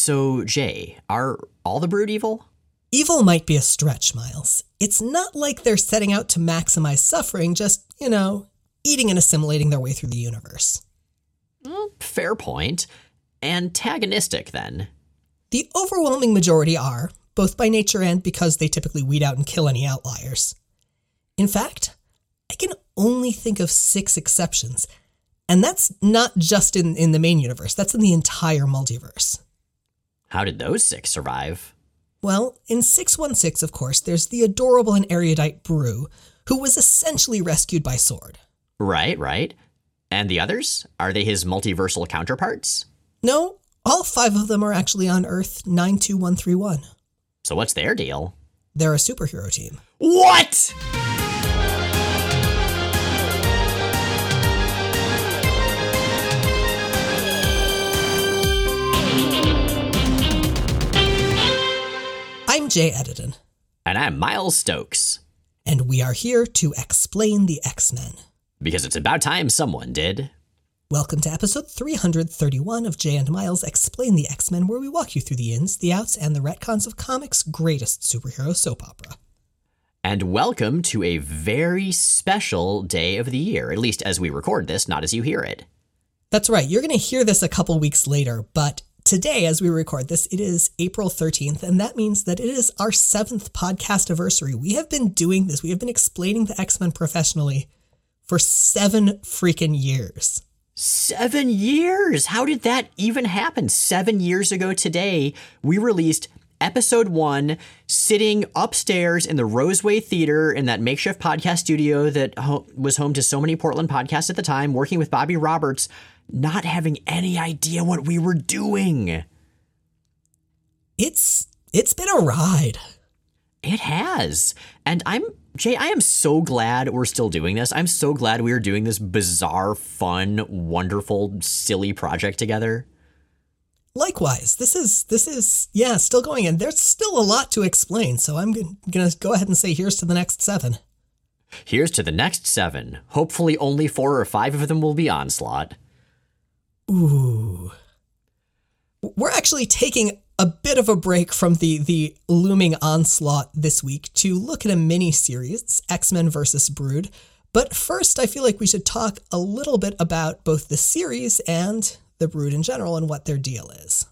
So, Jay, are all the brood evil? Evil might be a stretch, Miles. It's not like they're setting out to maximize suffering, just, you know, eating and assimilating their way through the universe. Well, fair point. Antagonistic, then. The overwhelming majority are, both by nature and because they typically weed out and kill any outliers. In fact, I can only think of six exceptions, and that's not just in, in the main universe, that's in the entire multiverse. How did those six survive? Well, in 616, of course, there's the adorable and erudite Broo, who was essentially rescued by Sword. Right, right. And the others? Are they his multiversal counterparts? No, all five of them are actually on Earth 92131. So what's their deal? They're a superhero team. What? Jay Edidin. And I'm Miles Stokes. And we are here to explain the X Men. Because it's about time someone did. Welcome to episode 331 of Jay and Miles Explain the X Men, where we walk you through the ins, the outs, and the retcons of comics' greatest superhero soap opera. And welcome to a very special day of the year, at least as we record this, not as you hear it. That's right. You're going to hear this a couple weeks later, but today, as we record this, it is April 13th, and that means that it is our seventh podcast anniversary. We have been doing this, we have been explaining the X Men professionally for seven freaking years. Seven years? How did that even happen? Seven years ago today, we released episode one, sitting upstairs in the Roseway Theater in that makeshift podcast studio that ho- was home to so many Portland podcasts at the time, working with Bobby Roberts, not having any idea what we were doing. It's it's been a ride. It has. And I'm Jay, I am so glad we're still doing this. I'm so glad we are doing this bizarre, fun, wonderful, silly project together. Likewise, this is this is yeah, still going and there's still a lot to explain, so I'm going to go ahead and say here's to the next 7. Here's to the next 7. Hopefully only 4 or 5 of them will be onslaught. Ooh. We're actually taking a bit of a break from the the looming onslaught this week to look at a mini series, X-Men versus Brood. But first, I feel like we should talk a little bit about both the series and the Brood in general and what their deal is.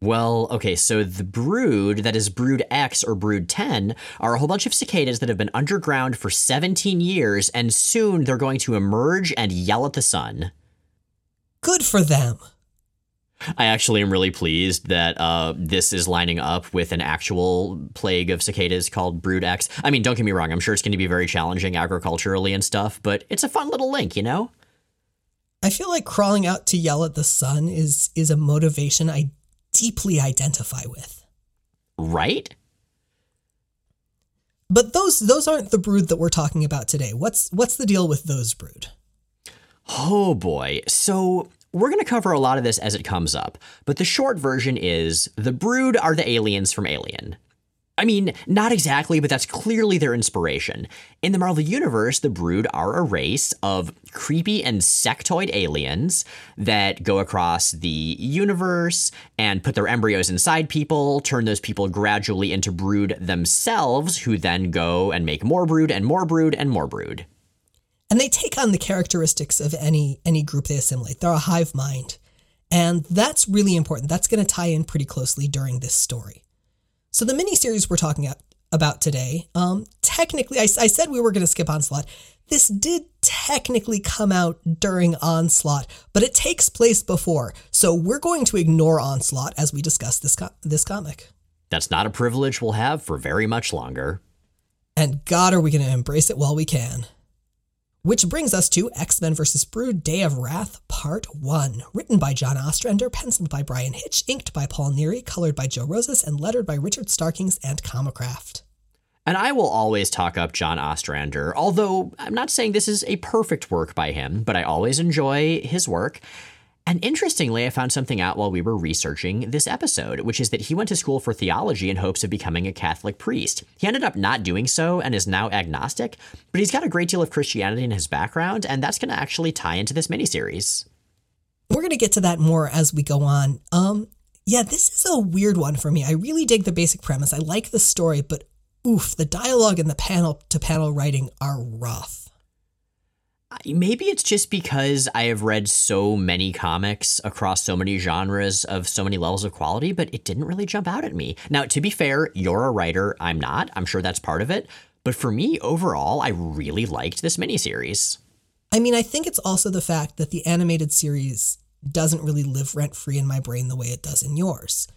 Well, okay, so the brood, that is Brood X or Brood 10, are a whole bunch of cicadas that have been underground for 17 years, and soon they're going to emerge and yell at the sun. Good for them. I actually am really pleased that uh, this is lining up with an actual plague of cicadas called Brood X. I mean, don't get me wrong, I'm sure it's going to be very challenging agriculturally and stuff, but it's a fun little link, you know? I feel like crawling out to yell at the sun is is a motivation I deeply identify with. Right? But those those aren't the brood that we're talking about today. What's what's the deal with those brood? Oh boy. So we're going to cover a lot of this as it comes up, but the short version is the brood are the aliens from Alien. I mean, not exactly, but that's clearly their inspiration. In the Marvel Universe, the Brood are a race of creepy insectoid aliens that go across the universe and put their embryos inside people, turn those people gradually into brood themselves, who then go and make more brood and more brood and more brood. And they take on the characteristics of any any group they assimilate. They're a hive mind. And that's really important. That's going to tie in pretty closely during this story. So the miniseries we're talking about today, um, technically, I, I said we were going to skip Onslaught. This did technically come out during Onslaught, but it takes place before. So we're going to ignore Onslaught as we discuss this co- this comic. That's not a privilege we'll have for very much longer. And God, are we going to embrace it while we can? Which brings us to X Men vs. Brood Day of Wrath Part 1. Written by John Ostrander, penciled by Bryan Hitch, inked by Paul Neary, colored by Joe Rosas, and lettered by Richard Starkings and Comicraft. And I will always talk up John Ostrander, although I'm not saying this is a perfect work by him, but I always enjoy his work. And interestingly, I found something out while we were researching this episode, which is that he went to school for theology in hopes of becoming a Catholic priest. He ended up not doing so and is now agnostic, but he's got a great deal of Christianity in his background, and that's going to actually tie into this miniseries. We're going to get to that more as we go on. Um, Yeah, this is a weird one for me. I really dig the basic premise. I like the story, but oof, the dialogue and the panel to panel writing are rough. Maybe it's just because I have read so many comics across so many genres of so many levels of quality, but it didn't really jump out at me. Now, to be fair, you're a writer, I'm not. I'm sure that's part of it. But for me, overall, I really liked this miniseries. I mean, I think it's also the fact that the animated series doesn't really live rent free in my brain the way it does in yours.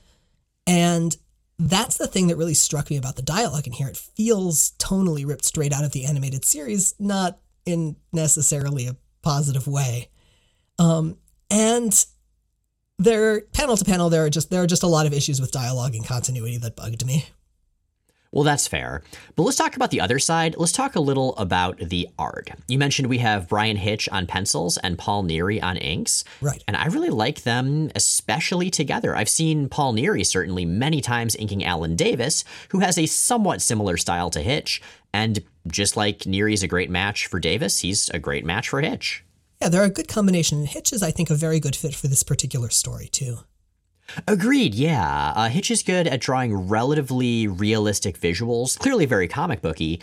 And that's the thing that really struck me about the dialogue in here. It feels tonally ripped straight out of the animated series, not in necessarily a positive way. Um, and there, panel to panel, there are just there are just a lot of issues with dialogue and continuity that bugged me. Well, that's fair. But let's talk about the other side. Let's talk a little about the art. You mentioned we have Bryan Hitch on pencils and Paul Neary on inks. Right. And I really like them, especially together. I've seen Paul Neary certainly many times inking Alan Davis, who has a somewhat similar style to Hitch. And just like Neary's a great match for Davis, he's a great match for Hitch. Yeah, they're a good combination. Hitch is, I think, a very good fit for this particular story, too. Agreed, yeah. Uh, Hitch is good at drawing relatively realistic visuals, clearly very comic booky,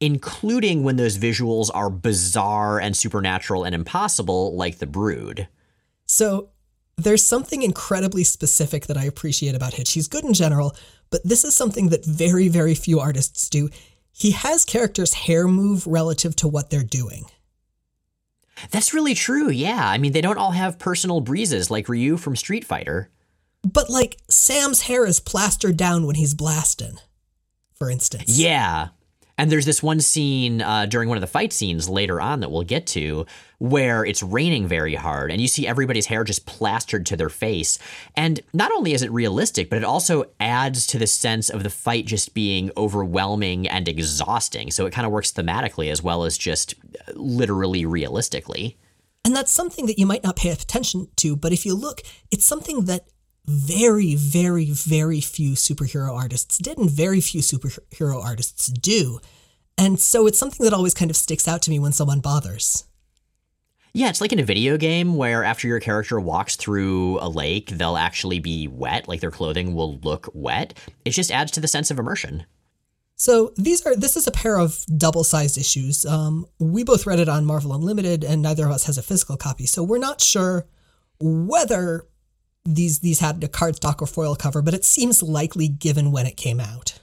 including when those visuals are bizarre and supernatural and impossible, like The Brood. So there's something incredibly specific that I appreciate about Hitch. He's good in general, but this is something that very, very few artists do. He has characters' hair move relative to what they're doing. That's really true, yeah. I mean, they don't all have personal breezes like Ryu from Street Fighter. But like Sam's hair is plastered down when he's blasting, for instance. Yeah. And there's this one scene uh, during one of the fight scenes later on that we'll get to where it's raining very hard and you see everybody's hair just plastered to their face. And not only is it realistic, but it also adds to the sense of the fight just being overwhelming and exhausting. So it kind of works thematically as well as just uh, literally realistically. And that's something that you might not pay attention to, but if you look, it's something that very, very, very few superhero artists did, and very few superhero artists do. And so it's something that always kind of sticks out to me when someone bothers. Yeah, it's like in a video game where after your character walks through a lake, they'll actually be wet, like their clothing will look wet. It just adds to the sense of immersion. So these are this is a pair of double-sized issues. Um, we both read it on Marvel Unlimited, and neither of us has a physical copy, so we're not sure whether these these had a cardstock or foil cover, but it seems likely given when it came out.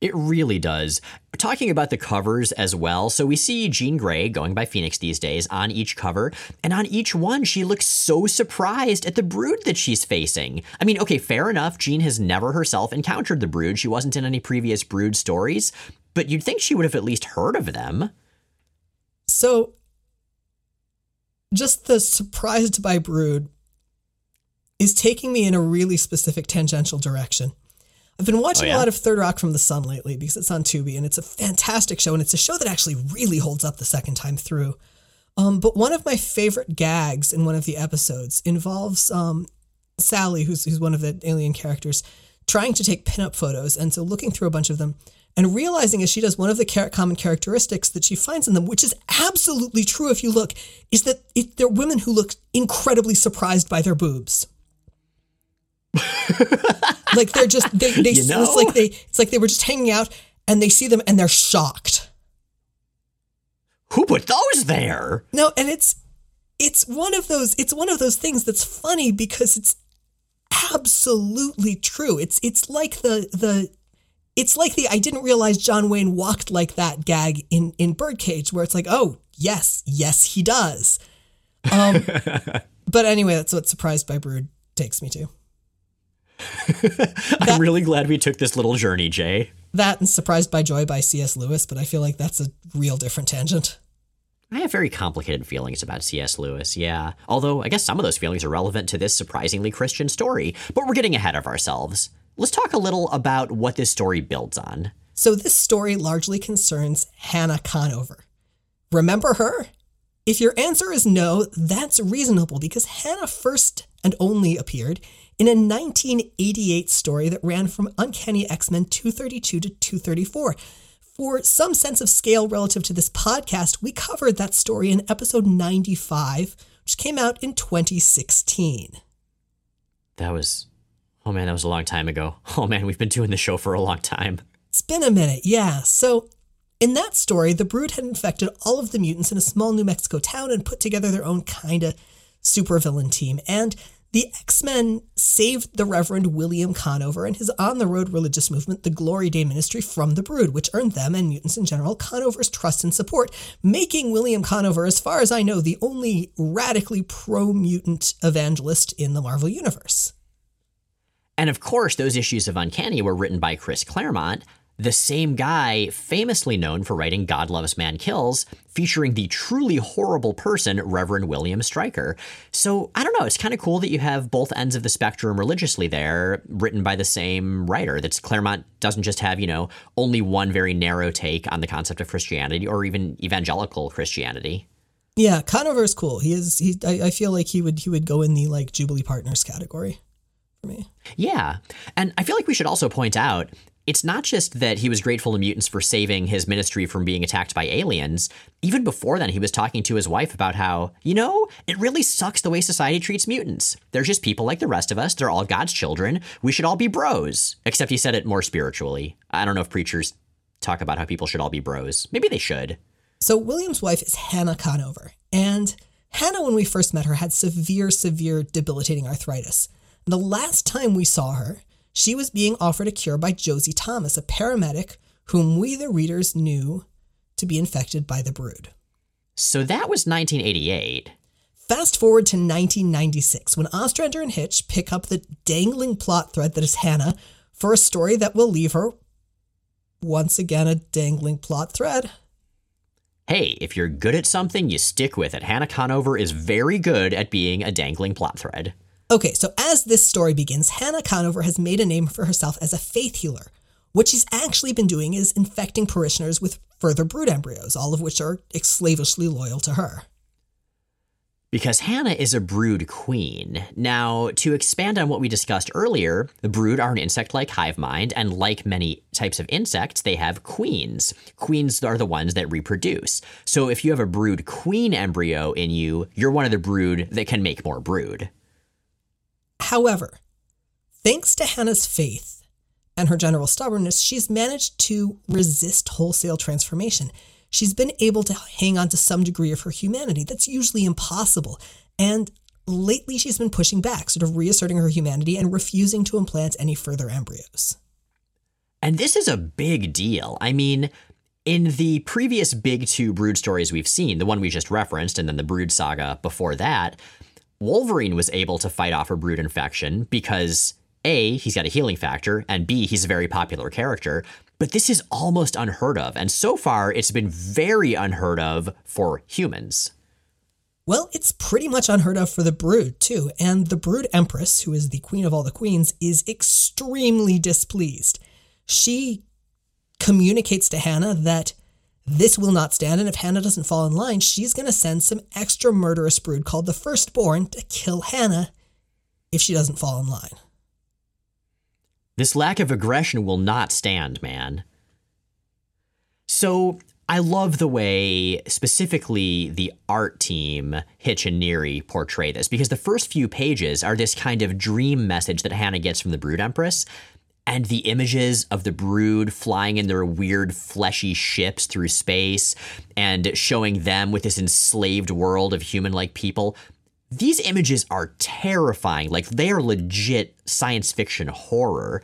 It really does. Talking about the covers as well, so we see Jean Grey, going by Phoenix these days, on each cover, and on each one, she looks so surprised at the brood that she's facing. I mean, okay, fair enough, Jean has never herself encountered the brood. She wasn't in any previous brood stories, but you'd think she would have at least heard of them. So, just the surprised by brood is taking me in a really specific tangential direction. I've been watching oh, yeah? a lot of Third Rock from the Sun lately because it's on Tubi and it's a fantastic show and it's a show that actually really holds up the second time through. Um, but one of my favorite gags in one of the episodes involves um, Sally, who's who's one of the alien characters, trying to take pinup photos and so looking through a bunch of them and realizing as she does one of the common characteristics that she finds in them, which is absolutely true if you look, is that it, they're women who look incredibly surprised by their boobs. like they're just they they you know? it's like they it's like they were just hanging out and they see them and they're shocked. Who put those there? No, and it's it's one of those it's one of those things that's funny because it's absolutely true. It's it's like the the it's like the I didn't realize John Wayne walked like that gag in in Birdcage where it's like, "Oh, yes, yes he does." Um but anyway, that's what surprised by Brood takes me to. I'm really glad we took this little journey, Jay. That and Surprised by Joy by C.S. Lewis, but I feel like that's a real different tangent. I have very complicated feelings about C.S. Lewis, yeah. Although I guess some of those feelings are relevant to this surprisingly Christian story, but we're getting ahead of ourselves. Let's talk a little about what this story builds on. So, this story largely concerns Hannah Conover. Remember her? If your answer is no, that's reasonable because Hannah first and only appeared in a 1988 story that ran from Uncanny X Men 232 to 234. For some sense of scale relative to this podcast, we covered that story in episode 95, which came out in 2016. That was, oh man, that was a long time ago. Oh man, we've been doing the show for a long time. It's been a minute, yeah. So, in that story, the Brood had infected all of the mutants in a small New Mexico town and put together their own kind of supervillain team. And the X Men saved the Reverend William Conover and his on the road religious movement, the Glory Day Ministry, from the Brood, which earned them and mutants in general Conover's trust and support, making William Conover, as far as I know, the only radically pro mutant evangelist in the Marvel Universe. And of course, those issues of Uncanny were written by Chris Claremont, the same guy famously known for writing God Loves Man Kills, featuring the truly horrible person, Reverend William Stryker. So I don't know, it's kind of cool that you have both ends of the spectrum religiously there, written by the same writer. That's Claremont doesn't just have, you know, only one very narrow take on the concept of Christianity or even evangelical Christianity. Yeah, Conover is cool. He is. He. I, I feel like he would. He would go in the like Jubilee Partners category for me. Yeah, and I feel like we should also point out it's not just that he was grateful to mutants for saving his ministry from being attacked by aliens. Even before then, he was talking to his wife about how, you know, it really sucks the way society treats mutants. They're just people like the rest of us. They're all God's children. We should all be bros. Except he said it more spiritually. I don't know if preachers talk about how people should all be bros. Maybe they should. So, William's wife is Hannah Conover. And Hannah, when we first met her, had severe, severe debilitating arthritis. The last time we saw her, she was being offered a cure by Josie Thomas, a paramedic whom we, the readers, knew to be infected by the brood. So that was 1988. Fast forward to 1996, when Ostrander and Hitch pick up the dangling plot thread that is Hannah for a story that will leave her, once again, a dangling plot thread. Hey, if you're good at something, you stick with it. Hannah Conover is very good at being a dangling plot thread. Okay, so as this story begins, Hannah Conover has made a name for herself as a faith healer. What she's actually been doing is infecting parishioners with further brood embryos, all of which are slavishly loyal to her. Because Hannah is a brood queen. Now, to expand on what we discussed earlier, the brood are an insect like hive mind, and like many types of insects, they have queens. Queens are the ones that reproduce. So if you have a brood queen embryo in you, you're one of the brood that can make more brood. However, thanks to Hannah's faith and her general stubbornness, she's managed to resist wholesale transformation. She's been able to hang on to some degree of her humanity. That's usually impossible. And lately, she's been pushing back, sort of reasserting her humanity and refusing to implant any further embryos. And this is a big deal. I mean, in the previous big two brood stories we've seen, the one we just referenced, and then the brood saga before that, Wolverine was able to fight off a brood infection because A, he's got a healing factor, and B, he's a very popular character. But this is almost unheard of, and so far it's been very unheard of for humans. Well, it's pretty much unheard of for the Brood, too, and the Brood Empress, who is the queen of all the queens, is extremely displeased. She communicates to Hannah that this will not stand, and if Hannah doesn't fall in line, she's going to send some extra murderous brood called the Firstborn to kill Hannah if she doesn't fall in line. This lack of aggression will not stand, man. So, I love the way specifically the art team, Hitch and Neary, portray this because the first few pages are this kind of dream message that Hannah gets from the Brood Empress and the images of the brood flying in their weird fleshy ships through space and showing them with this enslaved world of human like people. These images are terrifying. Like they are legit science fiction horror.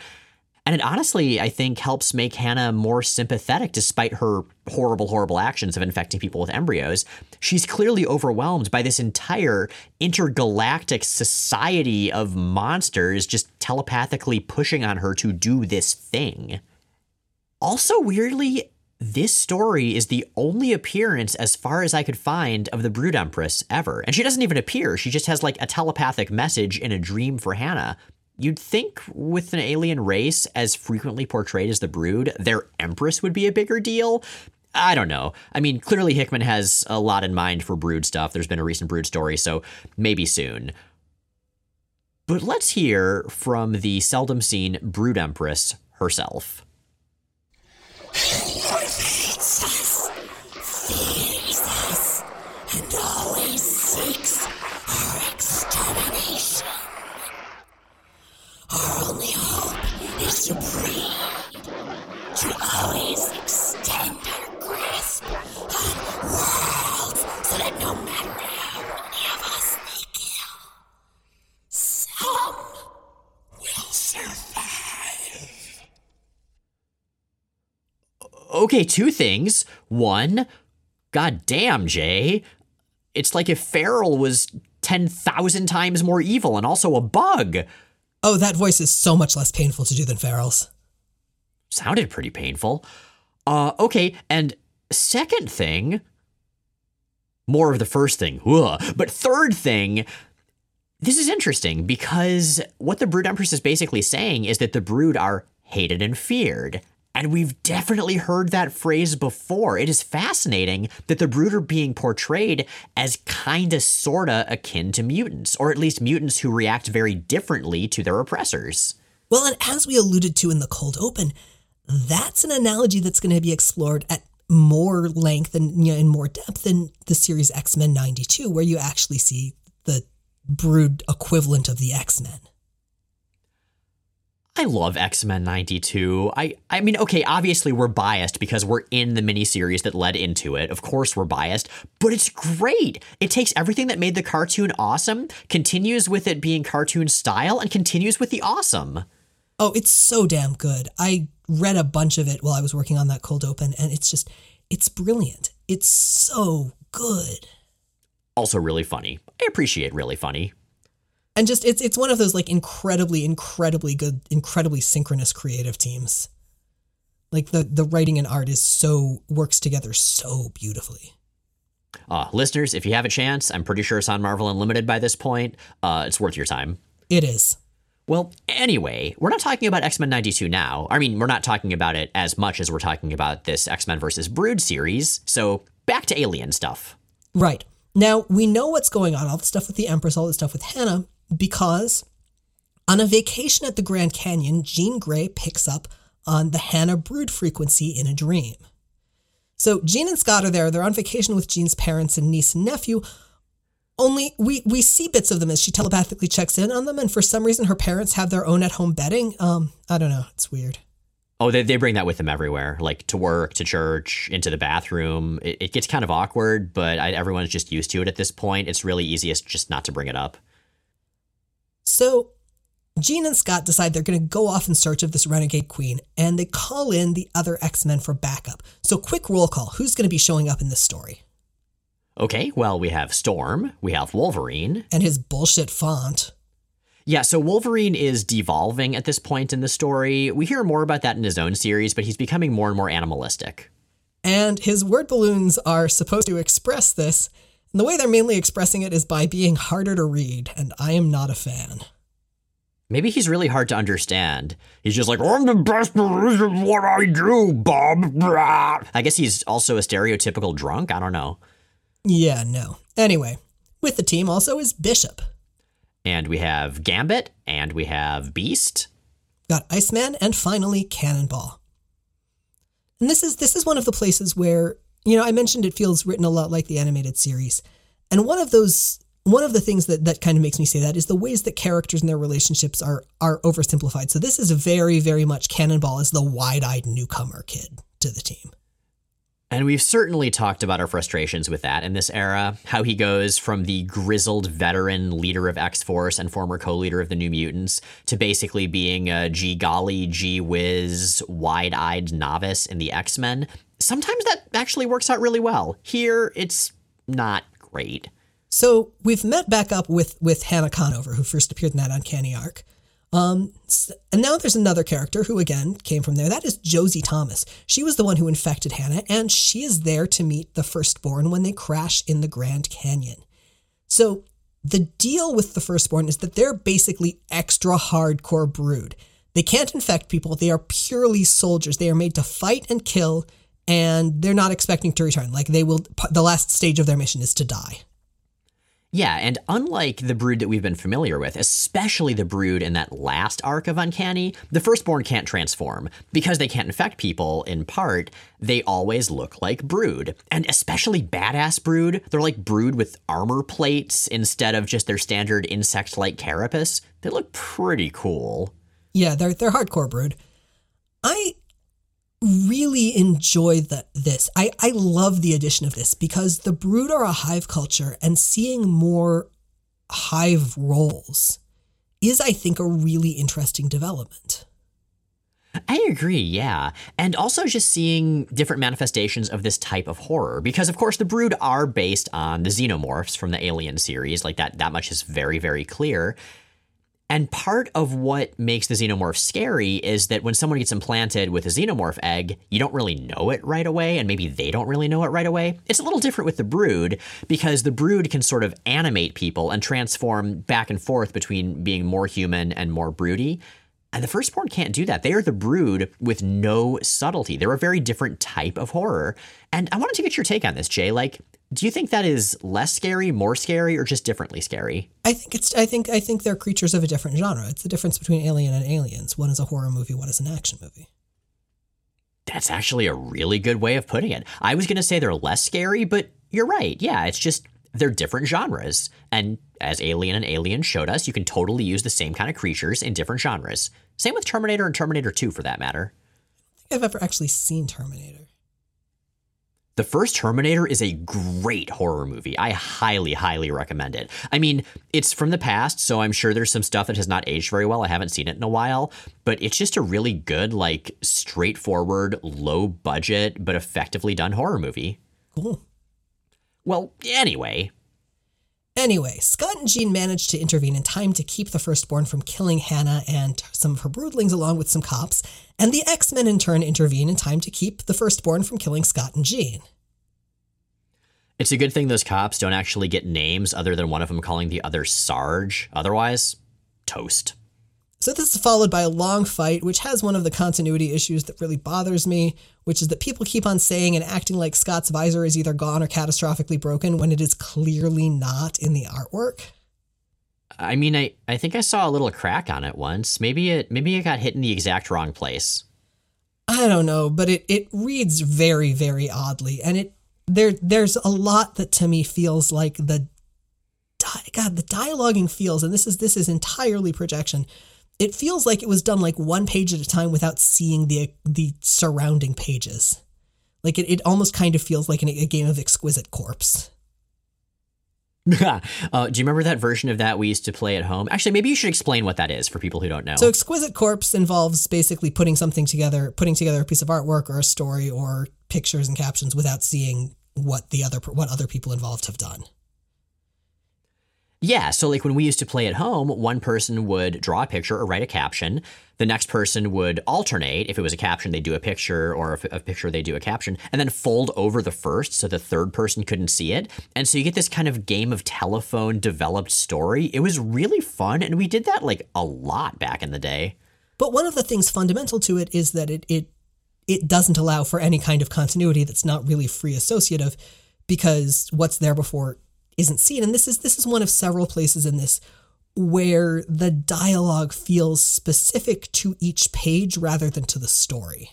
And it honestly, I think, helps make Hannah more sympathetic despite her horrible, horrible actions of infecting people with embryos. She's clearly overwhelmed by this entire intergalactic society of monsters just telepathically pushing on her to do this thing. Also, weirdly, this story is the only appearance, as far as I could find, of the Brood Empress ever. And she doesn't even appear. She just has like a telepathic message in a dream for Hannah. You'd think with an alien race as frequently portrayed as the Brood, their Empress would be a bigger deal. I don't know. I mean, clearly Hickman has a lot in mind for Brood stuff. There's been a recent Brood story, so maybe soon. But let's hear from the seldom seen Brood Empress herself. and always our extermination. only hope is to breed. To always extend our grasp on worlds so that no matter how many of us they kill, some will survive. Okay, two things. One, god damn, Jay. It's like if Feral was 10,000 times more evil and also a bug. Oh, that voice is so much less painful to do than Feral's. Sounded pretty painful. Uh, okay, and second thing, more of the first thing, ugh. but third thing, this is interesting because what the Brood Empress is basically saying is that the Brood are hated and feared. And we've definitely heard that phrase before. It is fascinating that the Brood are being portrayed as kinda sorta akin to mutants, or at least mutants who react very differently to their oppressors. Well, and as we alluded to in the cold open, that's an analogy that's going to be explored at more length and you know, in more depth in the series X Men 92, where you actually see the brood equivalent of the X Men. I love X Men 92. I, I mean, okay, obviously we're biased because we're in the miniseries that led into it. Of course we're biased, but it's great. It takes everything that made the cartoon awesome, continues with it being cartoon style, and continues with the awesome. Oh, it's so damn good. I read a bunch of it while I was working on that cold open, and it's just, it's brilliant. It's so good. Also, really funny. I appreciate really funny. And just, it's it's one of those like incredibly, incredibly good, incredibly synchronous creative teams. Like the the writing and art is so works together so beautifully. Uh, listeners, if you have a chance, I'm pretty sure it's on Marvel Unlimited by this point. Uh, it's worth your time. It is. Well, anyway, we're not talking about X Men 92 now. I mean, we're not talking about it as much as we're talking about this X Men versus Brood series. So back to alien stuff. Right. Now, we know what's going on, all the stuff with the Empress, all the stuff with Hannah, because on a vacation at the Grand Canyon, Jean Grey picks up on the Hannah brood frequency in a dream. So Jean and Scott are there. They're on vacation with Jean's parents and niece and nephew. Only we we see bits of them as she telepathically checks in on them, and for some reason her parents have their own at home bedding. Um, I don't know. It's weird. Oh, they, they bring that with them everywhere, like to work, to church, into the bathroom. It, it gets kind of awkward, but I, everyone's just used to it at this point. It's really easiest just not to bring it up. So Jean and Scott decide they're going to go off in search of this renegade queen, and they call in the other X Men for backup. So, quick roll call who's going to be showing up in this story? Okay, well, we have Storm, we have Wolverine. And his bullshit font. Yeah, so Wolverine is devolving at this point in the story. We hear more about that in his own series, but he's becoming more and more animalistic. And his word balloons are supposed to express this. And the way they're mainly expressing it is by being harder to read, and I am not a fan. Maybe he's really hard to understand. He's just like, I'm the best at what I do, Bob. I guess he's also a stereotypical drunk. I don't know. Yeah, no. Anyway, with the team also is Bishop. And we have Gambit, and we have Beast. Got Iceman, and finally Cannonball. And this is this is one of the places where, you know, I mentioned it feels written a lot like the animated series. And one of those one of the things that, that kind of makes me say that is the ways that characters and their relationships are are oversimplified. So this is very, very much Cannonball as the wide-eyed newcomer kid to the team. And we've certainly talked about our frustrations with that in this era. How he goes from the grizzled veteran leader of X Force and former co leader of the New Mutants to basically being a gee golly, gee whiz, wide eyed novice in the X Men. Sometimes that actually works out really well. Here, it's not great. So we've met back up with, with Hannah Conover, who first appeared in that Uncanny Arc. Um, and now there's another character who again came from there. That is Josie Thomas. She was the one who infected Hannah, and she is there to meet the firstborn when they crash in the Grand Canyon. So the deal with the firstborn is that they're basically extra hardcore brood. They can't infect people. They are purely soldiers. They are made to fight and kill, and they're not expecting to return. Like they will, the last stage of their mission is to die. Yeah, and unlike the brood that we've been familiar with, especially the brood in that last arc of Uncanny, the firstborn can't transform. Because they can't infect people, in part, they always look like brood. And especially badass brood, they're like brood with armor plates instead of just their standard insect like carapace. They look pretty cool. Yeah, they're they're hardcore brood. I really enjoy the, this. I, I love the addition of this because the brood are a hive culture and seeing more hive roles is, I think, a really interesting development. I agree, yeah. And also just seeing different manifestations of this type of horror. Because of course the brood are based on the xenomorphs from the Alien series. Like that that much is very, very clear. And part of what makes the xenomorph scary is that when someone gets implanted with a xenomorph egg, you don't really know it right away, and maybe they don't really know it right away. It's a little different with the brood because the brood can sort of animate people and transform back and forth between being more human and more broody. And the firstborn can't do that. They are the brood with no subtlety. They're a very different type of horror. And I wanted to get your take on this, Jay. Like, do you think that is less scary, more scary, or just differently scary? I think it's I think I think they're creatures of a different genre. It's the difference between Alien and Aliens. One is a horror movie, one is an action movie. That's actually a really good way of putting it. I was going to say they're less scary, but you're right. Yeah, it's just they're different genres. And as Alien and Alien showed us, you can totally use the same kind of creatures in different genres. Same with Terminator and Terminator 2 for that matter. I think I've ever actually seen Terminator. The first Terminator is a great horror movie. I highly, highly recommend it. I mean, it's from the past, so I'm sure there's some stuff that has not aged very well. I haven't seen it in a while, but it's just a really good, like, straightforward, low budget, but effectively done horror movie. Cool. Well, anyway, Anyway, Scott and Jean manage to intervene in time to keep the firstborn from killing Hannah and some of her broodlings along with some cops, and the X Men in turn intervene in time to keep the firstborn from killing Scott and Jean. it's a good thing those cops don't actually get names other than one of them calling the other Sarge. Otherwise, toast. So this is followed by a long fight, which has one of the continuity issues that really bothers me, which is that people keep on saying and acting like Scott's visor is either gone or catastrophically broken when it is clearly not in the artwork. I mean, I, I think I saw a little crack on it once. Maybe it maybe it got hit in the exact wrong place. I don't know, but it, it reads very, very oddly. And it there there's a lot that to me feels like the di- God, the dialoguing feels, and this is this is entirely projection. It feels like it was done like one page at a time without seeing the the surrounding pages. Like it, it almost kind of feels like an, a game of exquisite corpse. uh, do you remember that version of that we used to play at home? Actually, maybe you should explain what that is for people who don't know. So exquisite corpse involves basically putting something together, putting together a piece of artwork or a story or pictures and captions without seeing what the other what other people involved have done. Yeah, so like when we used to play at home, one person would draw a picture or write a caption. The next person would alternate. If it was a caption, they'd do a picture, or if a picture, they do a caption, and then fold over the first so the third person couldn't see it. And so you get this kind of game of telephone developed story. It was really fun, and we did that like a lot back in the day. But one of the things fundamental to it is that it it it doesn't allow for any kind of continuity that's not really free associative because what's there before isn't seen. And this is this is one of several places in this where the dialogue feels specific to each page rather than to the story.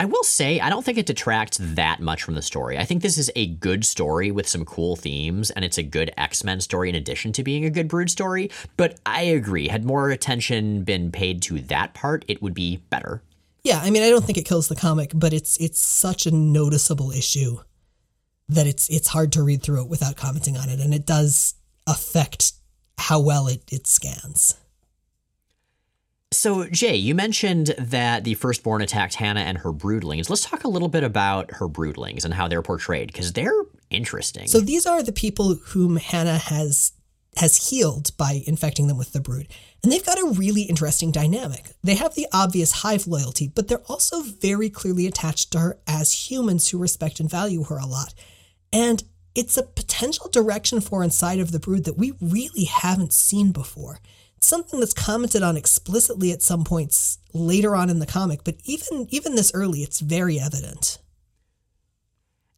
I will say, I don't think it detracts that much from the story. I think this is a good story with some cool themes, and it's a good X Men story in addition to being a good Brood story. But I agree, had more attention been paid to that part, it would be better. Yeah, I mean, I don't think it kills the comic, but it's it's such a noticeable issue that it's it's hard to read through it without commenting on it, and it does affect how well it it scans. So, Jay, you mentioned that the firstborn attacked Hannah and her broodlings. Let's talk a little bit about her broodlings and how they're portrayed, because they're interesting. So these are the people whom Hannah has has healed by infecting them with the brood. And they've got a really interesting dynamic. They have the obvious hive loyalty, but they're also very clearly attached to her as humans who respect and value her a lot. And it's a potential direction for inside of the brood that we really haven't seen before. It's something that's commented on explicitly at some points later on in the comic, but even even this early, it's very evident.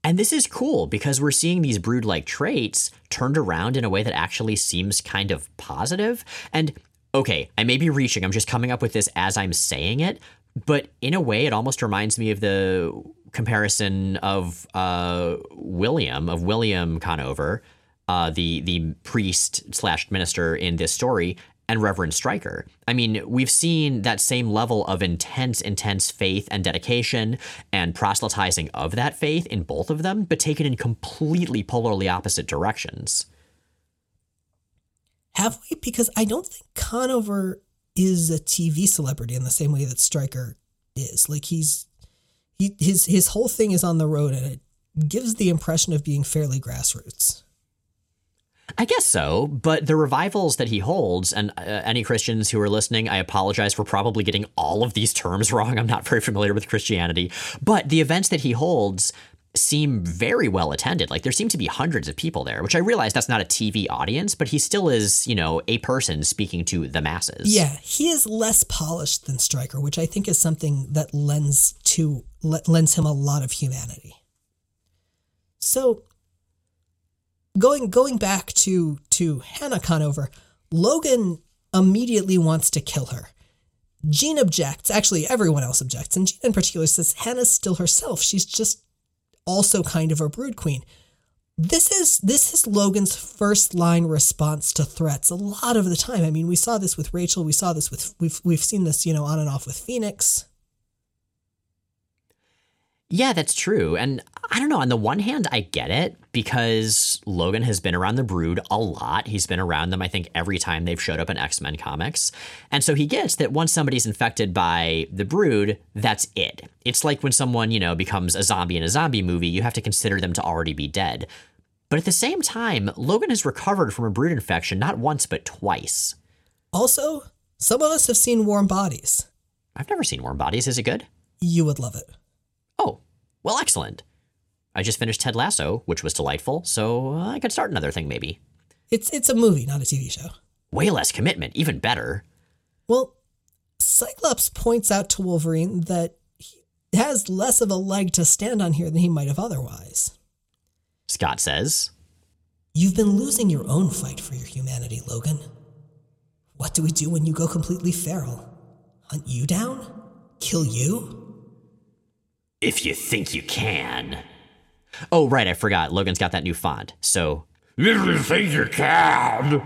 And this is cool because we're seeing these brood like traits turned around in a way that actually seems kind of positive. And okay, I may be reaching, I'm just coming up with this as I'm saying it, but in a way, it almost reminds me of the comparison of uh, William, of William Conover, uh, the, the priest slash minister in this story, and Reverend Stryker. I mean, we've seen that same level of intense, intense faith and dedication and proselytizing of that faith in both of them, but taken in completely polarly opposite directions. Have we? Because I don't think Conover is a TV celebrity in the same way that Stryker is. Like he's his his whole thing is on the road and it gives the impression of being fairly grassroots. I guess so, but the revivals that he holds, and uh, any Christians who are listening, I apologize for probably getting all of these terms wrong. I'm not very familiar with Christianity, but the events that he holds seem very well attended. Like there seem to be hundreds of people there, which I realize that's not a TV audience, but he still is, you know, a person speaking to the masses. Yeah, he is less polished than Stryker, which I think is something that lends to lends him a lot of humanity. So going going back to to Hannah Conover, Logan immediately wants to kill her. Jean objects. Actually, everyone else objects, and Jean in particular says Hannah's still herself. She's just also kind of a brood queen. This is this is Logan's first line response to threats a lot of the time. I mean, we saw this with Rachel, we saw this with we've we've seen this, you know, on and off with Phoenix. Yeah, that's true. And I don't know, on the one hand, I get it because Logan has been around the Brood a lot. He's been around them, I think, every time they've showed up in X Men comics. And so he gets that once somebody's infected by the Brood, that's it. It's like when someone, you know, becomes a zombie in a zombie movie, you have to consider them to already be dead. But at the same time, Logan has recovered from a Brood infection not once, but twice. Also, some of us have seen Warm Bodies. I've never seen Warm Bodies. Is it good? You would love it. Oh, well, excellent. I just finished Ted Lasso, which was delightful, so I could start another thing maybe. It's it's a movie, not a TV show. Way less commitment, even better. Well, Cyclops points out to Wolverine that he has less of a leg to stand on here than he might have otherwise. Scott says, You've been losing your own fight for your humanity, Logan. What do we do when you go completely feral? Hunt you down? Kill you? If you think you can. Oh, right, I forgot. Logan's got that new font. So. If you think you can.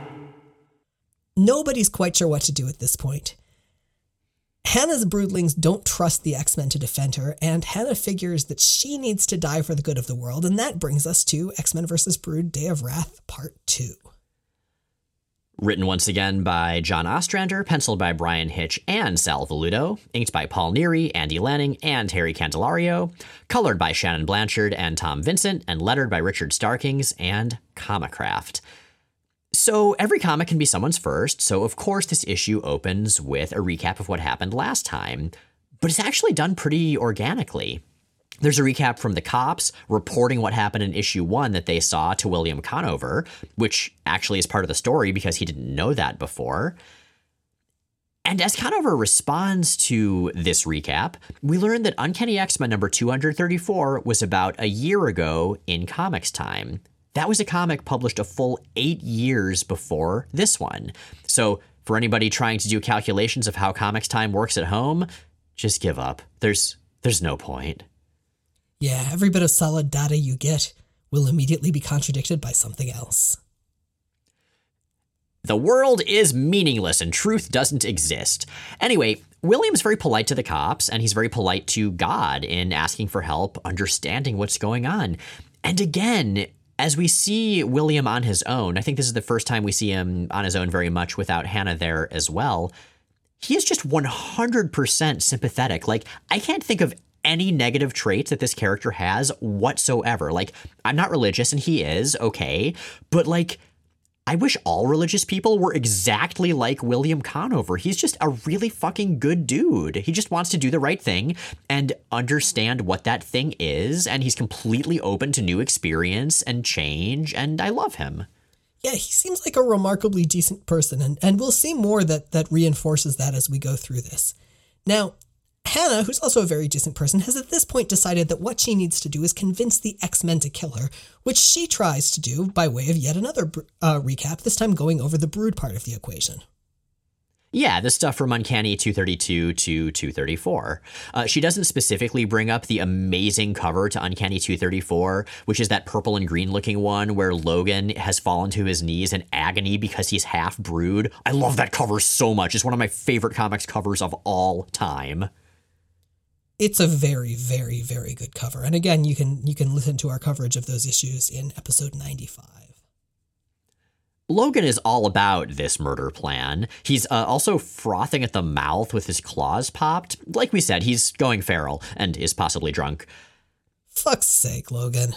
Nobody's quite sure what to do at this point. Hannah's broodlings don't trust the X Men to defend her, and Hannah figures that she needs to die for the good of the world, and that brings us to X Men vs. Brood Day of Wrath Part 2. Written once again by John Ostrander, penciled by Bryan Hitch and Sal Velluto, inked by Paul Neary, Andy Lanning, and Harry Candelario, colored by Shannon Blanchard and Tom Vincent, and lettered by Richard Starkings and Comicraft. So every comic can be someone's first, so of course this issue opens with a recap of what happened last time, but it's actually done pretty organically. There's a recap from the cops reporting what happened in issue one that they saw to William Conover, which actually is part of the story because he didn't know that before. And as Conover responds to this recap, we learn that Uncanny X Men number 234 was about a year ago in comics time. That was a comic published a full eight years before this one. So, for anybody trying to do calculations of how comics time works at home, just give up. There's there's no point. Yeah, every bit of solid data you get will immediately be contradicted by something else. The world is meaningless and truth doesn't exist. Anyway, William's very polite to the cops, and he's very polite to God in asking for help, understanding what's going on. And again, as we see William on his own, I think this is the first time we see him on his own very much without Hannah there as well. He is just 100% sympathetic. Like, I can't think of any negative traits that this character has whatsoever. Like, I'm not religious and he is, okay, but like, I wish all religious people were exactly like William Conover. He's just a really fucking good dude. He just wants to do the right thing and understand what that thing is, and he's completely open to new experience and change, and I love him. Yeah, he seems like a remarkably decent person, and, and we'll see more that, that reinforces that as we go through this. Now, Hannah, who's also a very decent person, has at this point decided that what she needs to do is convince the X Men to kill her, which she tries to do by way of yet another uh, recap, this time going over the brood part of the equation. Yeah, the stuff from Uncanny 232 to 234. Uh, she doesn't specifically bring up the amazing cover to Uncanny 234, which is that purple and green looking one where Logan has fallen to his knees in agony because he's half brood. I love that cover so much. It's one of my favorite comics covers of all time. It's a very, very, very good cover. And again, you can you can listen to our coverage of those issues in episode 95. Logan is all about this murder plan. He's uh, also frothing at the mouth with his claws popped. Like we said, he's going feral and is possibly drunk. Fuck's sake, Logan.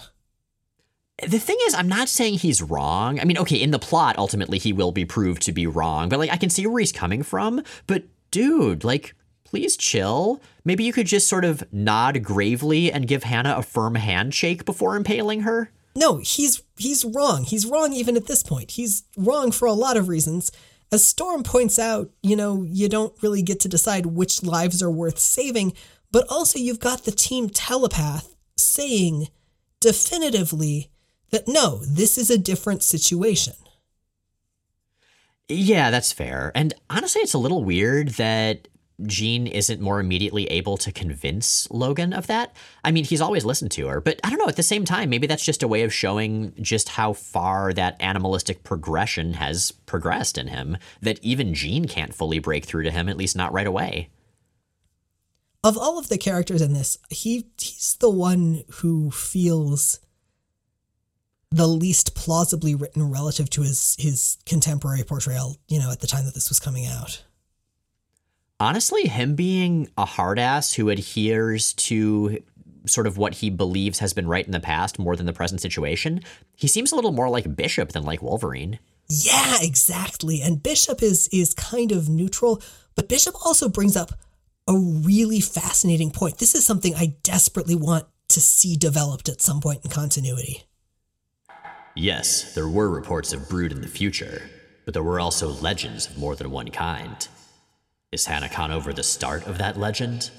The thing is, I'm not saying he's wrong. I mean, okay, in the plot, ultimately he will be proved to be wrong, but like I can see where he's coming from. But dude, like, please chill. Maybe you could just sort of nod gravely and give Hannah a firm handshake before impaling her. No, he's he's wrong. He's wrong even at this point. He's wrong for a lot of reasons. As Storm points out, you know, you don't really get to decide which lives are worth saving, but also you've got the team telepath saying definitively that no, this is a different situation. Yeah, that's fair. And honestly, it's a little weird that Jean isn't more immediately able to convince Logan of that. I mean, he's always listened to her, but I don't know, at the same time, maybe that's just a way of showing just how far that animalistic progression has progressed in him, that even Jean can't fully break through to him, at least not right away. Of all of the characters in this, he he's the one who feels the least plausibly written relative to his his contemporary portrayal, you know, at the time that this was coming out honestly, him being a hard ass who adheres to sort of what he believes has been right in the past more than the present situation, he seems a little more like Bishop than like Wolverine. Yeah, exactly. And Bishop is is kind of neutral, but Bishop also brings up a really fascinating point. This is something I desperately want to see developed at some point in continuity. Yes, there were reports of brood in the future, but there were also legends of more than one kind. Is Hannah Conover the start of that legend?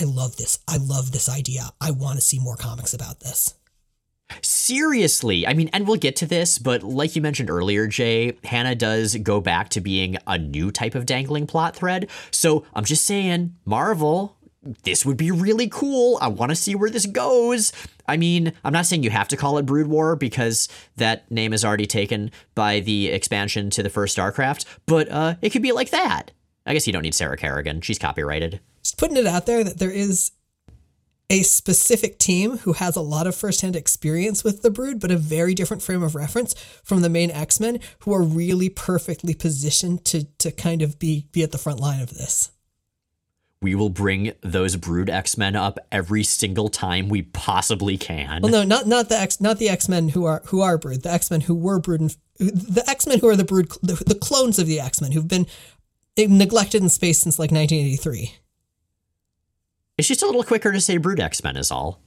I love this. I love this idea. I want to see more comics about this. Seriously. I mean, and we'll get to this, but like you mentioned earlier, Jay, Hannah does go back to being a new type of dangling plot thread. So I'm just saying, Marvel, this would be really cool. I want to see where this goes. I mean, I'm not saying you have to call it Brood War because that name is already taken by the expansion to the first StarCraft, but uh, it could be like that. I guess you don't need Sarah Kerrigan. She's copyrighted. Just putting it out there that there is a specific team who has a lot of firsthand experience with the brood, but a very different frame of reference from the main X Men, who are really perfectly positioned to to kind of be be at the front line of this. We will bring those brood X Men up every single time we possibly can. Well, no, not not the X, not the X Men who are who are brood. The X Men who were brood, and, the X Men who are the brood, the, the clones of the X Men who've been neglected in space since like 1983. It's just a little quicker to say Brood X Men, is all.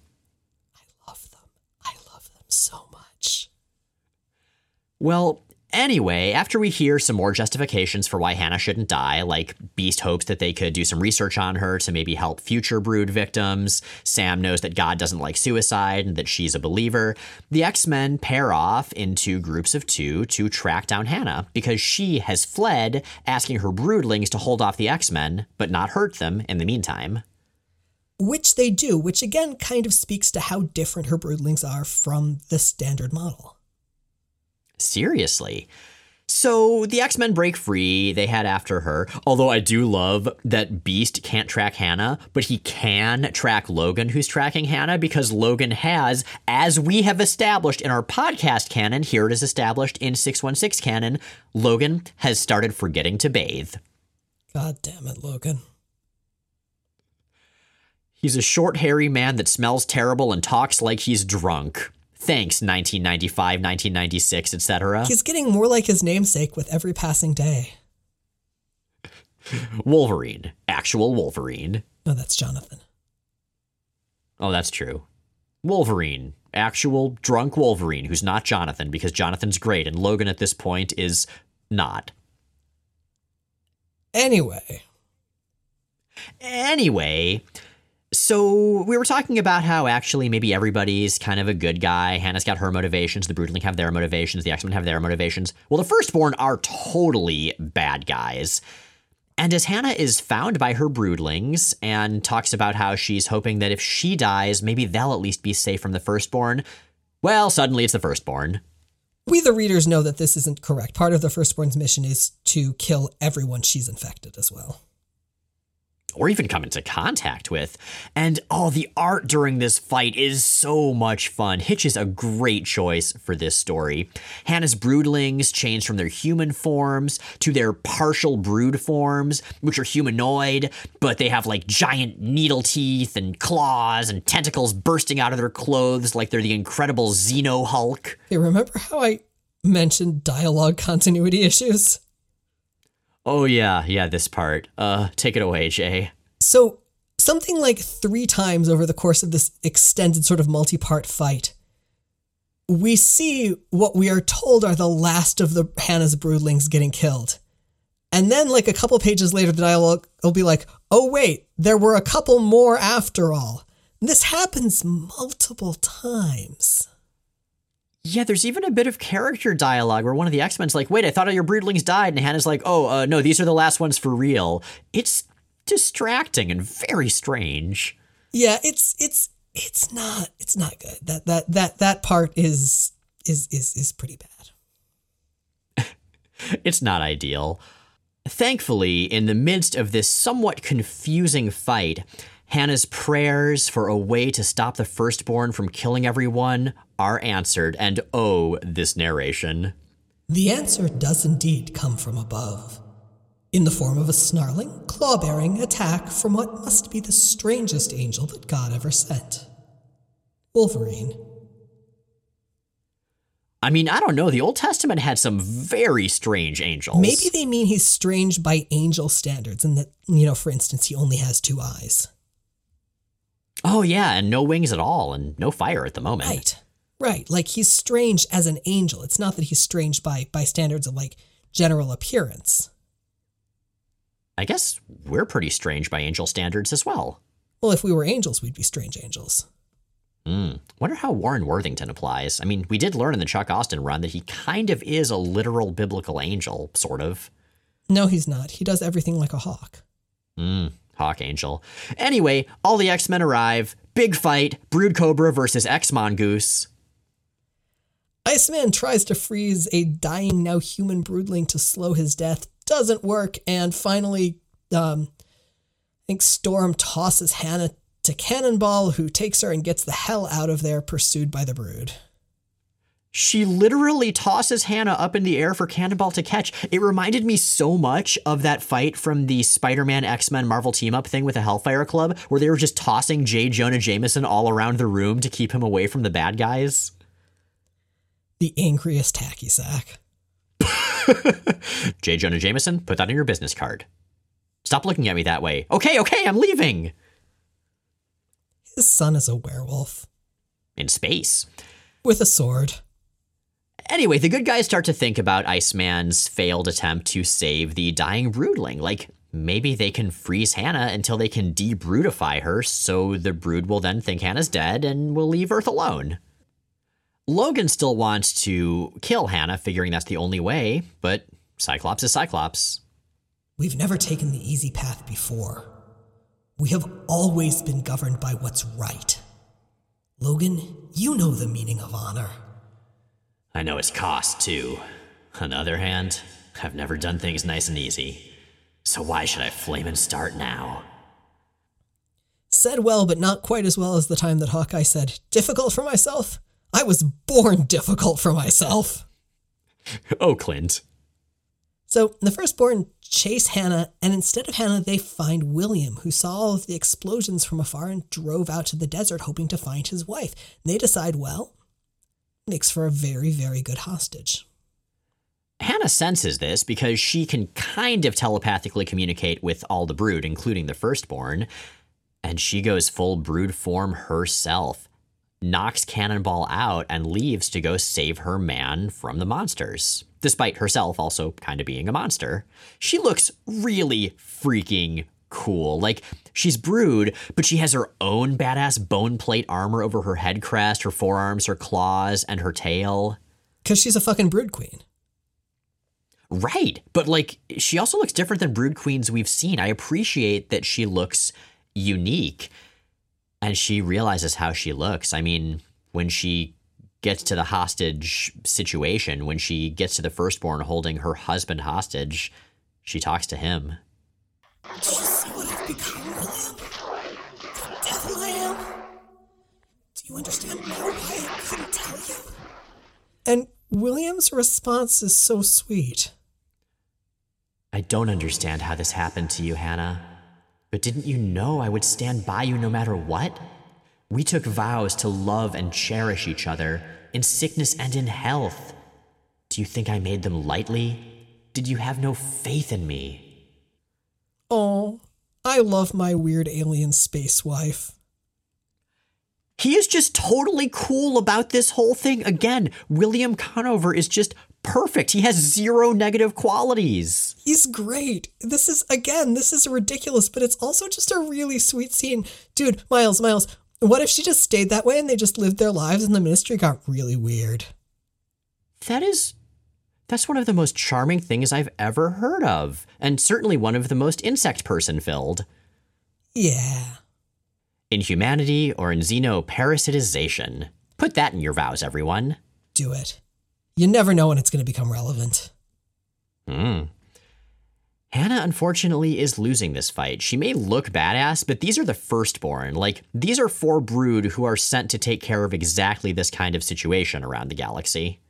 I love them. I love them so much. Well, Anyway, after we hear some more justifications for why Hannah shouldn't die, like Beast hopes that they could do some research on her to maybe help future brood victims, Sam knows that God doesn't like suicide and that she's a believer, the X Men pair off into groups of two to track down Hannah because she has fled, asking her broodlings to hold off the X Men, but not hurt them in the meantime. Which they do, which again kind of speaks to how different her broodlings are from the standard model. Seriously. So the X Men break free. They head after her. Although I do love that Beast can't track Hannah, but he can track Logan, who's tracking Hannah, because Logan has, as we have established in our podcast canon, here it is established in 616 canon, Logan has started forgetting to bathe. God damn it, Logan. He's a short, hairy man that smells terrible and talks like he's drunk. Thanks, 1995, 1996, etc. He's getting more like his namesake with every passing day. Wolverine. Actual Wolverine. No, that's Jonathan. Oh, that's true. Wolverine. Actual drunk Wolverine, who's not Jonathan, because Jonathan's great, and Logan at this point is not. Anyway. Anyway, so we were talking about how actually maybe everybody's kind of a good guy. Hannah's got her motivations. The Broodling have their motivations. The X Men have their motivations. Well, the Firstborn are totally bad guys. And as Hannah is found by her broodlings and talks about how she's hoping that if she dies, maybe they'll at least be safe from the firstborn, well, suddenly it's the firstborn. We, the readers, know that this isn't correct. Part of the firstborn's mission is to kill everyone she's infected as well. Or even come into contact with. And oh, the art during this fight is so much fun. Hitch is a great choice for this story. Hannah's broodlings change from their human forms to their partial brood forms, which are humanoid, but they have like giant needle teeth and claws and tentacles bursting out of their clothes like they're the incredible Xeno Hulk. Hey, remember how I mentioned dialogue continuity issues? Oh yeah, yeah, this part. Uh, take it away, Jay. So, something like three times over the course of this extended sort of multi part fight, we see what we are told are the last of the Hannah's broodlings getting killed. And then, like a couple pages later, the dialogue will be like, oh, wait, there were a couple more after all. This happens multiple times. Yeah, there's even a bit of character dialogue where one of the X Men's like, "Wait, I thought all your broodlings died," and Hannah's like, "Oh, uh, no, these are the last ones for real." It's distracting and very strange. Yeah, it's it's it's not it's not good. That that that that part is is is is pretty bad. it's not ideal. Thankfully, in the midst of this somewhat confusing fight, Hannah's prayers for a way to stop the firstborn from killing everyone are answered, and oh, this narration. The answer does indeed come from above, in the form of a snarling, claw bearing attack from what must be the strangest angel that God ever sent Wolverine. I mean, I don't know. The Old Testament had some very strange angels. Maybe they mean he's strange by angel standards, and that, you know, for instance, he only has two eyes. Oh, yeah, and no wings at all, and no fire at the moment. Right. Right. Like he's strange as an angel. It's not that he's strange by by standards of like general appearance. I guess we're pretty strange by angel standards as well. Well, if we were angels, we'd be strange angels. Hmm. Wonder how Warren Worthington applies. I mean, we did learn in the Chuck Austen run that he kind of is a literal biblical angel, sort of. No, he's not. He does everything like a hawk. Hmm. Hawk Angel. Anyway, all the X Men arrive. Big fight. Brood Cobra versus X Mongoose. Iceman tries to freeze a dying, now human broodling to slow his death. Doesn't work. And finally, um, I think Storm tosses Hannah to Cannonball, who takes her and gets the hell out of there, pursued by the brood. She literally tosses Hannah up in the air for Cannonball to catch. It reminded me so much of that fight from the Spider Man X Men Marvel team up thing with the Hellfire Club, where they were just tossing J. Jonah Jameson all around the room to keep him away from the bad guys. The angriest hacky sack. J. Jonah Jameson, put that on your business card. Stop looking at me that way. Okay, okay, I'm leaving. His son is a werewolf. In space. With a sword. Anyway, the good guys start to think about Iceman's failed attempt to save the dying broodling. Like, maybe they can freeze Hannah until they can debroodify her, so the brood will then think Hannah's dead and will leave Earth alone. Logan still wants to kill Hannah, figuring that's the only way, but Cyclops is Cyclops. We've never taken the easy path before. We have always been governed by what's right. Logan, you know the meaning of honor. I know its cost, too. On the other hand, I've never done things nice and easy. So why should I flame and start now? Said well, but not quite as well as the time that Hawkeye said, difficult for myself? I was born difficult for myself. oh, Clint. So the firstborn chase Hannah, and instead of Hannah, they find William, who saw all of the explosions from afar and drove out to the desert hoping to find his wife. They decide, well, makes for a very, very good hostage. Hannah senses this because she can kind of telepathically communicate with all the brood, including the firstborn, and she goes full brood form herself, knocks Cannonball out, and leaves to go save her man from the monsters, despite herself also kind of being a monster. She looks really freaking cool. Like, she's brood, but she has her own badass bone plate armor over her head crest, her forearms, her claws, and her tail. Because she's a fucking brood queen. Right. But like she also looks different than brood queens we've seen. I appreciate that she looks unique and she realizes how she looks. I mean, when she gets to the hostage situation, when she gets to the firstborn holding her husband hostage, she talks to him. Do you see what I've become, William? The devil I am? Do you understand now why I couldn't tell you? And William's response is so sweet. I don't understand how this happened to you, Hannah. But didn't you know I would stand by you no matter what? We took vows to love and cherish each other, in sickness and in health. Do you think I made them lightly? Did you have no faith in me? Oh, I love my weird alien space wife. He is just totally cool about this whole thing. Again, William Conover is just perfect. He has zero negative qualities. He's great. This is, again, this is ridiculous, but it's also just a really sweet scene. Dude, Miles, Miles, what if she just stayed that way and they just lived their lives and the ministry got really weird? That is. That's one of the most charming things I've ever heard of, and certainly one of the most insect person filled. Yeah. Inhumanity or in xenoparasitization. Put that in your vows, everyone. Do it. You never know when it's going to become relevant. Hmm. Hannah, unfortunately, is losing this fight. She may look badass, but these are the firstborn. Like, these are four brood who are sent to take care of exactly this kind of situation around the galaxy.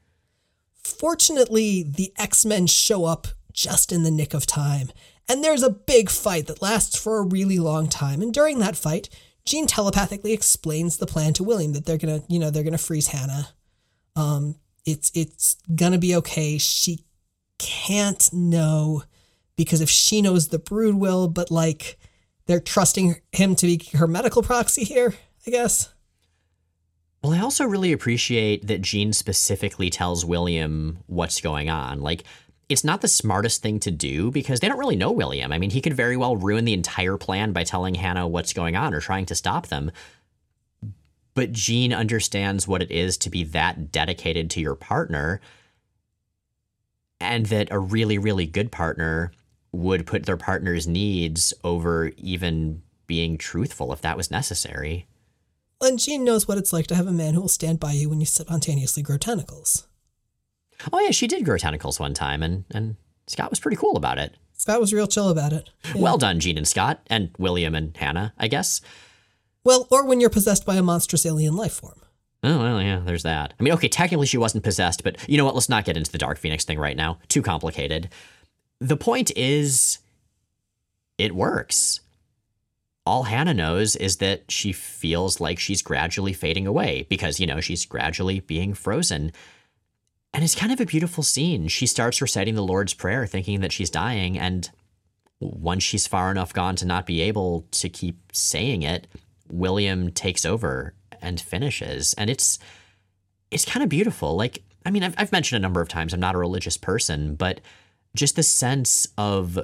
Fortunately, the X Men show up just in the nick of time, and there's a big fight that lasts for a really long time. And during that fight, Jean telepathically explains the plan to William that they're gonna, you know, they're gonna freeze Hannah. Um, it's it's gonna be okay. She can't know because if she knows, the Brood will. But like, they're trusting him to be her medical proxy here. I guess. Well, I also really appreciate that Jean specifically tells William what's going on. Like, it's not the smartest thing to do because they don't really know William. I mean, he could very well ruin the entire plan by telling Hannah what's going on or trying to stop them. But Jean understands what it is to be that dedicated to your partner, and that a really, really good partner would put their partner's needs over even being truthful if that was necessary. And Jean knows what it's like to have a man who will stand by you when you spontaneously grow tentacles. Oh yeah, she did grow tentacles one time, and and Scott was pretty cool about it. Scott was real chill about it. Yeah. Well done, Jean and Scott, and William and Hannah, I guess. Well, or when you're possessed by a monstrous alien life form. Oh well, yeah, there's that. I mean, okay, technically she wasn't possessed, but you know what? Let's not get into the Dark Phoenix thing right now. Too complicated. The point is, it works. All Hannah knows is that she feels like she's gradually fading away because, you know, she's gradually being frozen. And it's kind of a beautiful scene. She starts reciting the Lord's Prayer, thinking that she's dying. And once she's far enough gone to not be able to keep saying it, William takes over and finishes. And it's it's kind of beautiful. Like, I mean, I've, I've mentioned a number of times I'm not a religious person, but just the sense of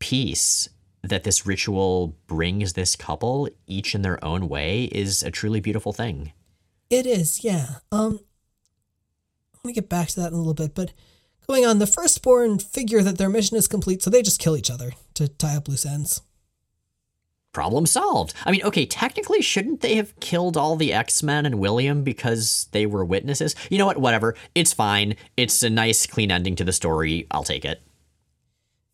peace that this ritual brings this couple, each in their own way, is a truly beautiful thing. It is, yeah. Um, let me get back to that in a little bit, but going on, the firstborn figure that their mission is complete, so they just kill each other to tie up loose ends. Problem solved. I mean, okay, technically, shouldn't they have killed all the X Men and William because they were witnesses? You know what? Whatever. It's fine. It's a nice, clean ending to the story. I'll take it.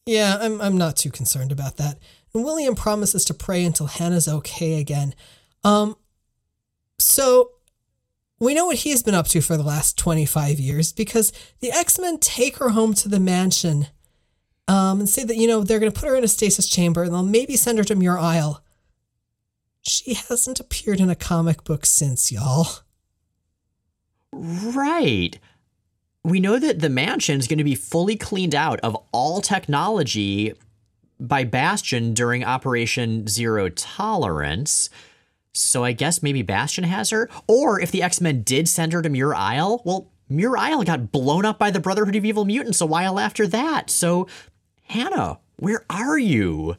Yeah, I'm, I'm not too concerned about that. And William promises to pray until Hannah's okay again. Um, so we know what he's been up to for the last 25 years because the X-Men take her home to the mansion um, and say that, you know, they're going to put her in a stasis chamber and they'll maybe send her to Muir Isle. She hasn't appeared in a comic book since, y'all. Right we know that the mansion is going to be fully cleaned out of all technology by Bastion during Operation Zero Tolerance. So I guess maybe Bastion has her. Or if the X Men did send her to Muir Isle, well, Muir Isle got blown up by the Brotherhood of Evil Mutants a while after that. So, Hannah, where are you?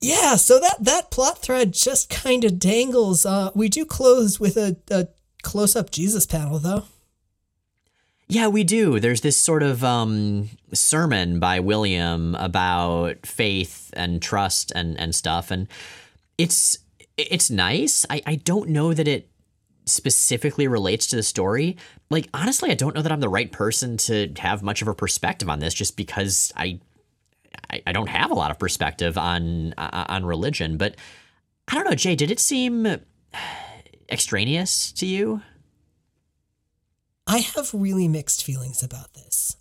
Yeah, so that that plot thread just kind of dangles. Uh, we do close with a, a close up Jesus panel, though. Yeah, we do. There's this sort of um, sermon by William about faith and trust and, and stuff, and it's it's nice. I, I don't know that it specifically relates to the story. Like honestly, I don't know that I'm the right person to have much of a perspective on this, just because I I, I don't have a lot of perspective on uh, on religion. But I don't know, Jay. Did it seem extraneous to you? I have really mixed feelings about this.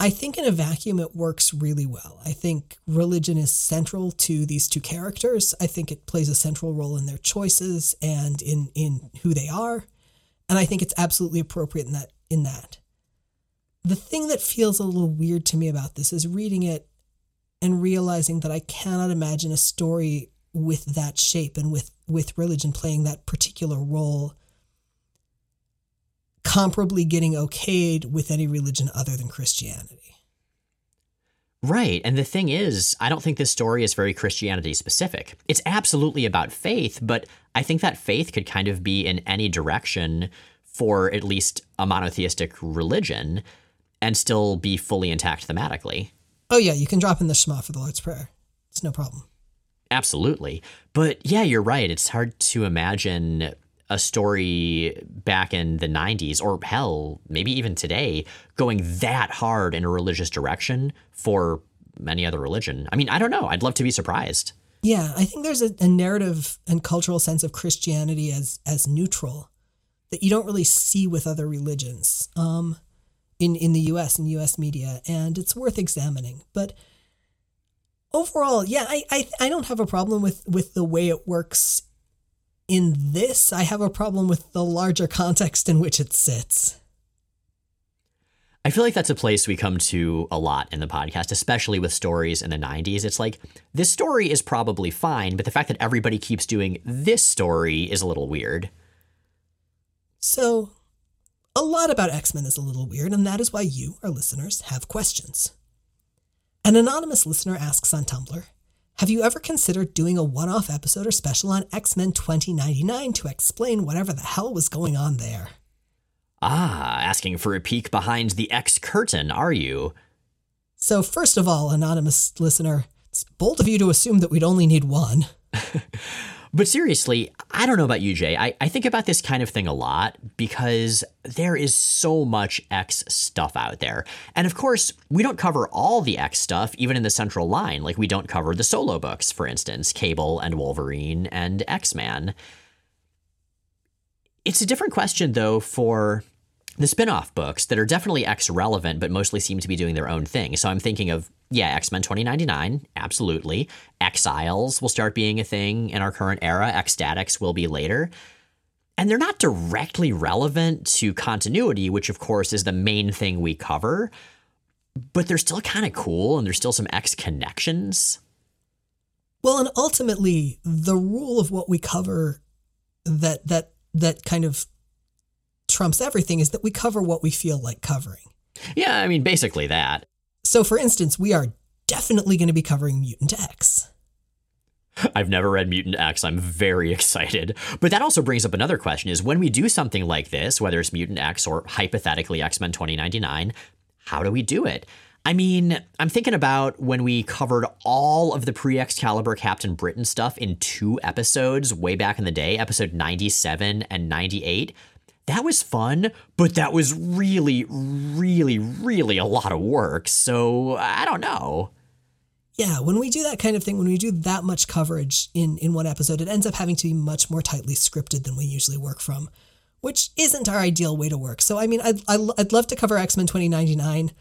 I think in a vacuum it works really well. I think religion is central to these two characters. I think it plays a central role in their choices and in in who they are. And I think it's absolutely appropriate in that in that. The thing that feels a little weird to me about this is reading it and realizing that I cannot imagine a story with that shape and with with religion playing that particular role comparably getting okayed with any religion other than Christianity. Right. And the thing is, I don't think this story is very Christianity specific. It's absolutely about faith, but I think that faith could kind of be in any direction for at least a monotheistic religion and still be fully intact thematically. Oh, yeah, you can drop in the Shema for the Lord's Prayer. It's no problem. Absolutely. But yeah, you're right. It's hard to imagine a story back in the 90s, or hell, maybe even today, going that hard in a religious direction for any other religion. I mean, I don't know. I'd love to be surprised. Yeah, I think there's a, a narrative and cultural sense of Christianity as as neutral that you don't really see with other religions um, in in the U.S. and U.S. media, and it's worth examining. But overall, yeah, I, I I don't have a problem with with the way it works in this, I have a problem with the larger context in which it sits. I feel like that's a place we come to a lot in the podcast, especially with stories in the 90s. It's like, this story is probably fine, but the fact that everybody keeps doing this story is a little weird. So, a lot about X Men is a little weird, and that is why you, our listeners, have questions. An anonymous listener asks on Tumblr have you ever considered doing a one off episode or special on X Men 2099 to explain whatever the hell was going on there? Ah, asking for a peek behind the X curtain, are you? So, first of all, anonymous listener, it's bold of you to assume that we'd only need one. But seriously, I don't know about you, Jay. I, I think about this kind of thing a lot because there is so much X stuff out there. And of course, we don't cover all the X stuff, even in the central line. Like, we don't cover the solo books, for instance, Cable and Wolverine and X Man. It's a different question, though, for the spin off books that are definitely X relevant, but mostly seem to be doing their own thing. So I'm thinking of yeah, X Men 2099, absolutely. Exiles will start being a thing in our current era, X-Statix will be later. And they're not directly relevant to continuity, which of course is the main thing we cover, but they're still kind of cool and there's still some X connections. Well, and ultimately, the rule of what we cover that that that kind of trumps everything is that we cover what we feel like covering. Yeah, I mean basically that. So, for instance, we are definitely going to be covering Mutant X. I've never read Mutant X. I'm very excited. But that also brings up another question is when we do something like this, whether it's Mutant X or hypothetically X-Men 2099, how do we do it? I mean, I'm thinking about when we covered all of the pre Excalibur Captain Britain stuff in two episodes way back in the day, episode 97 and 98 that was fun, but that was really, really, really a lot of work. So I don't know. Yeah, when we do that kind of thing, when we do that much coverage in, in one episode, it ends up having to be much more tightly scripted than we usually work from, which isn't our ideal way to work. So, I mean, I'd, I'd love to cover X Men 2099.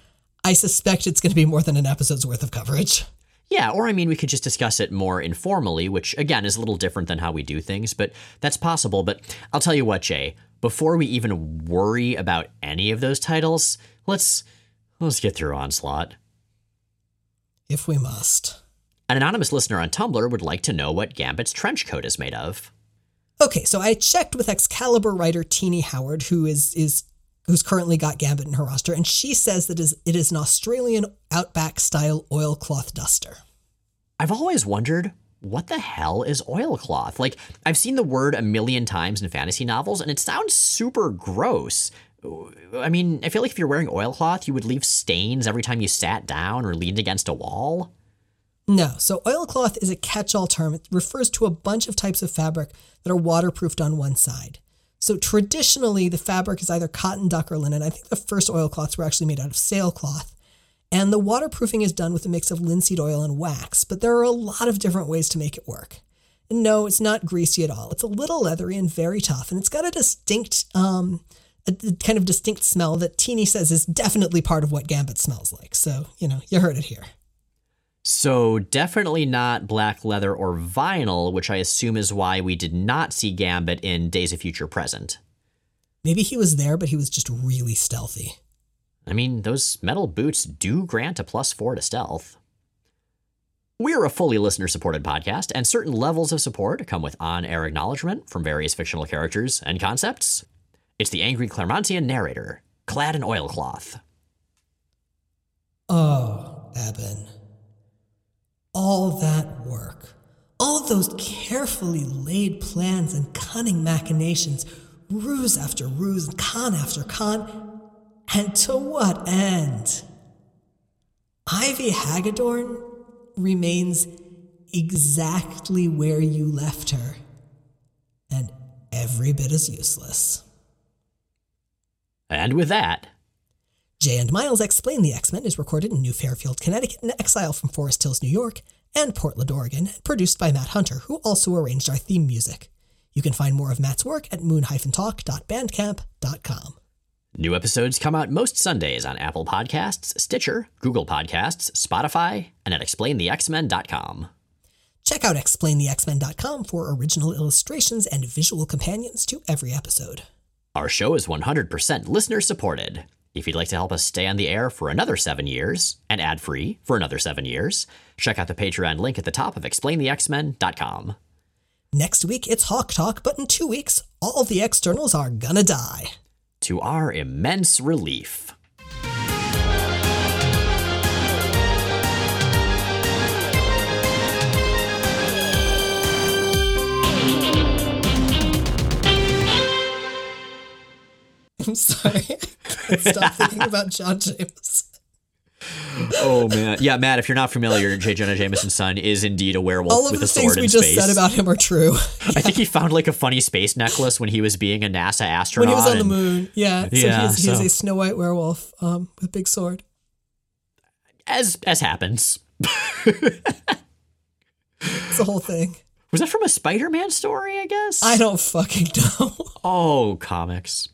I suspect it's going to be more than an episode's worth of coverage. Yeah, or I mean, we could just discuss it more informally, which again is a little different than how we do things, but that's possible. But I'll tell you what, Jay, before we even worry about any of those titles, let's let's get through Onslaught. If we must. An anonymous listener on Tumblr would like to know what Gambit's trench coat is made of. Okay, so I checked with Excalibur writer Tini Howard, who is is who's currently got Gambit in her roster, and she says that it is an Australian outback style oilcloth duster. I've always wondered what the hell is oilcloth? Like, I've seen the word a million times in fantasy novels and it sounds super gross. I mean, I feel like if you're wearing oilcloth, you would leave stains every time you sat down or leaned against a wall. No, so oilcloth is a catch all term. It refers to a bunch of types of fabric that are waterproofed on one side. So traditionally, the fabric is either cotton, duck, or linen. I think the first oilcloths were actually made out of sailcloth. And the waterproofing is done with a mix of linseed oil and wax, but there are a lot of different ways to make it work. And no, it's not greasy at all. It's a little leathery and very tough, and it's got a distinct, um, a, kind of distinct smell that Tini says is definitely part of what Gambit smells like. So, you know, you heard it here. So, definitely not black leather or vinyl, which I assume is why we did not see Gambit in Days of Future Present. Maybe he was there, but he was just really stealthy. I mean, those metal boots do grant a plus four to stealth. We're a fully listener supported podcast, and certain levels of support come with on air acknowledgement from various fictional characters and concepts. It's the angry Claremontian narrator, clad in oilcloth. Oh, Eben. All that work, all those carefully laid plans and cunning machinations, ruse after ruse, con after con, and to what end? Ivy Hagedorn remains exactly where you left her, and every bit as useless. And with that, Jay and Miles Explain the X Men is recorded in New Fairfield, Connecticut, and Exile from Forest Hills, New York, and Portland, Oregon, and produced by Matt Hunter, who also arranged our theme music. You can find more of Matt's work at moon-talk.bandcamp.com. new episodes come out most Sundays on Apple Podcasts, Stitcher, Google Podcasts, Spotify, and at explainthexmen.com. Check out explainthexmen.com for original illustrations and visual companions to every episode. Our show is 100% listener supported. If you'd like to help us stay on the air for another seven years and ad free for another seven years, check out the Patreon link at the top of explainthexmen.com. Next week, it's Hawk Talk, but in two weeks, all the externals are gonna die. To our immense relief. I'm sorry. Stop thinking about John Jameson. Oh man, yeah, Matt. If you're not familiar, J. Jonah Jameson's son is indeed a werewolf All of with the a things sword we just space. said about him are true. I think he found like a funny space necklace when he was being a NASA astronaut. when he was on the moon, yeah. So Yeah, he, is, he so- a Snow White werewolf um, with a big sword. as as happens. It's the whole thing. Was that from a Spider-Man story? I guess. I don't fucking know. Oh, comics.